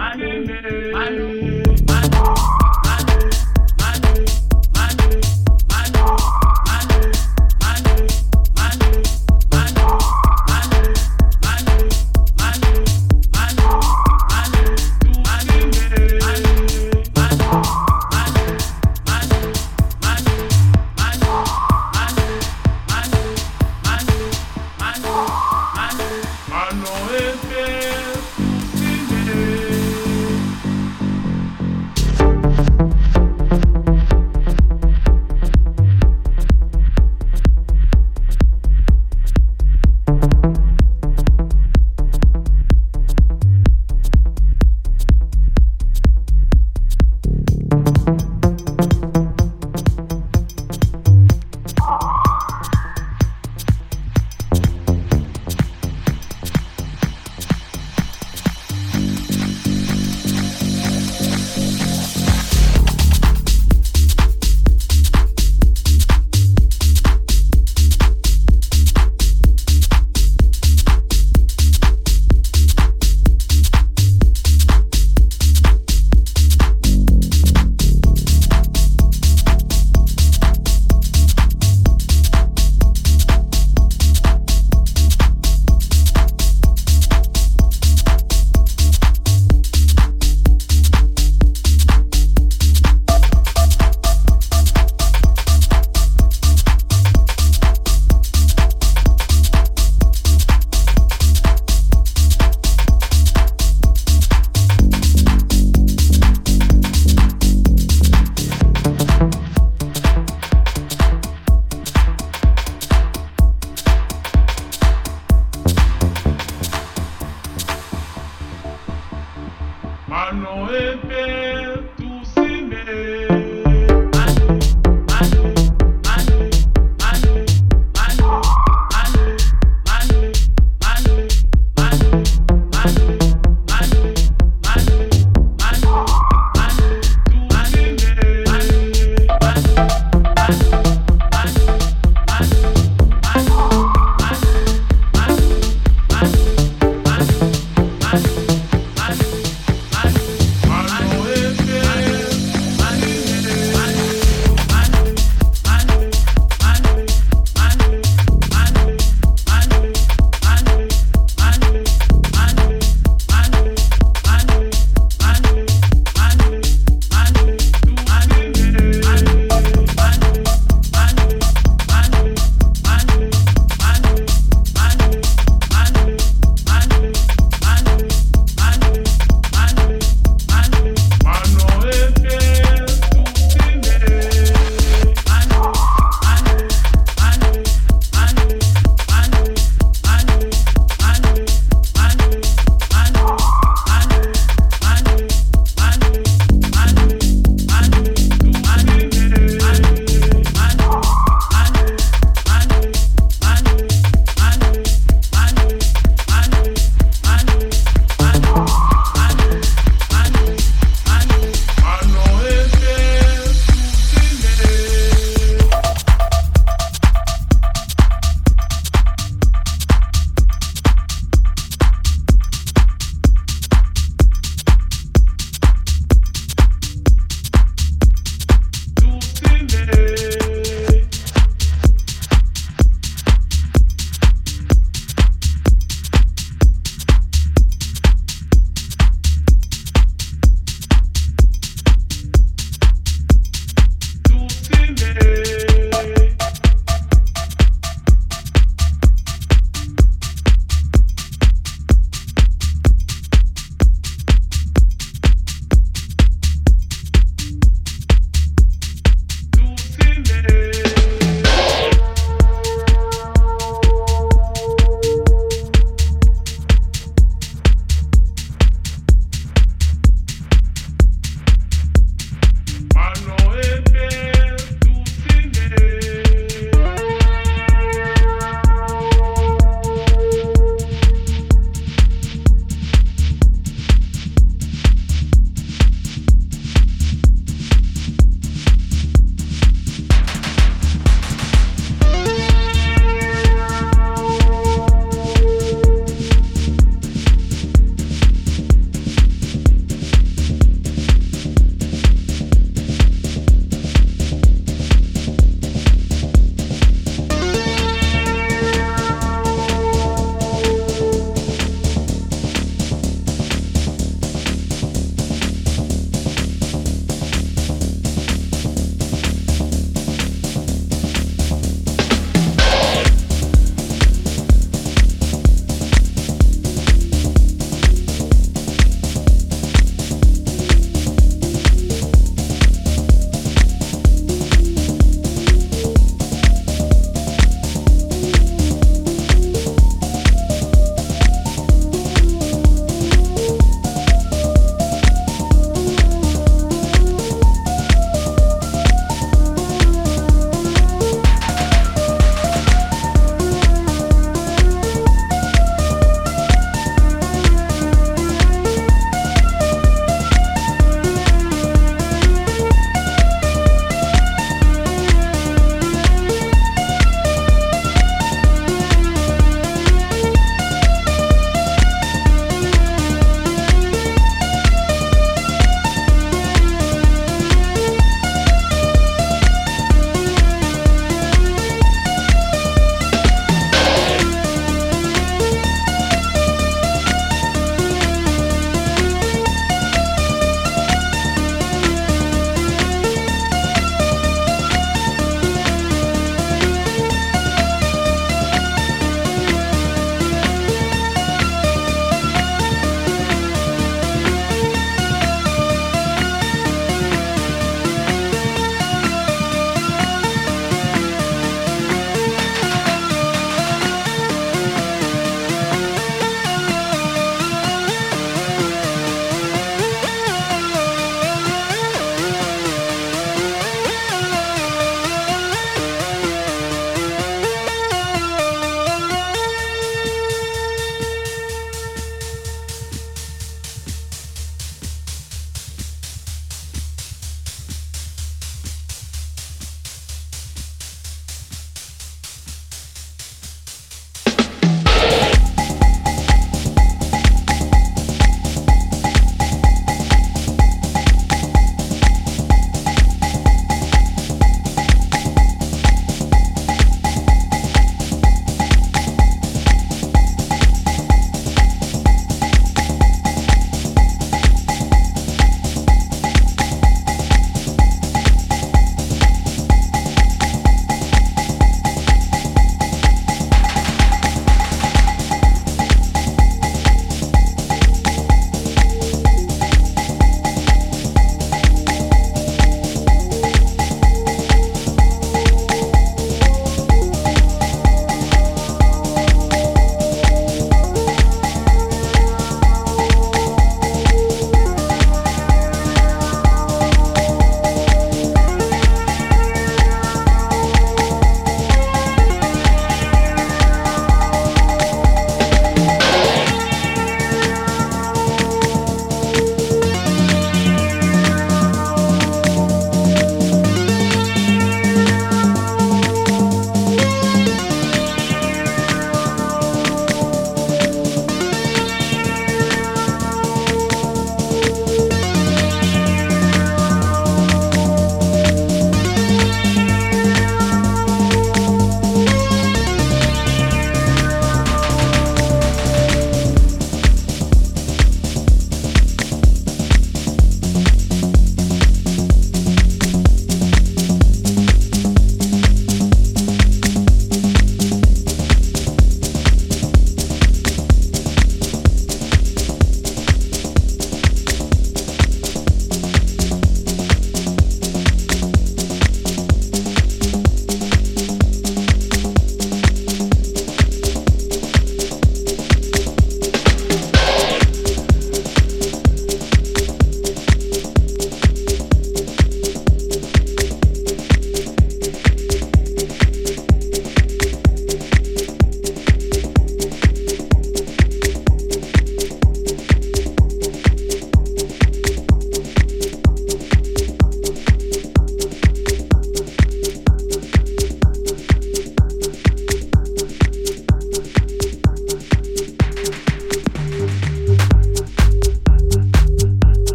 Mano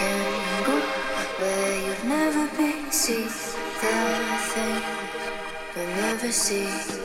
can go where you've never been. See the thing you'll never see.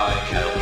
I can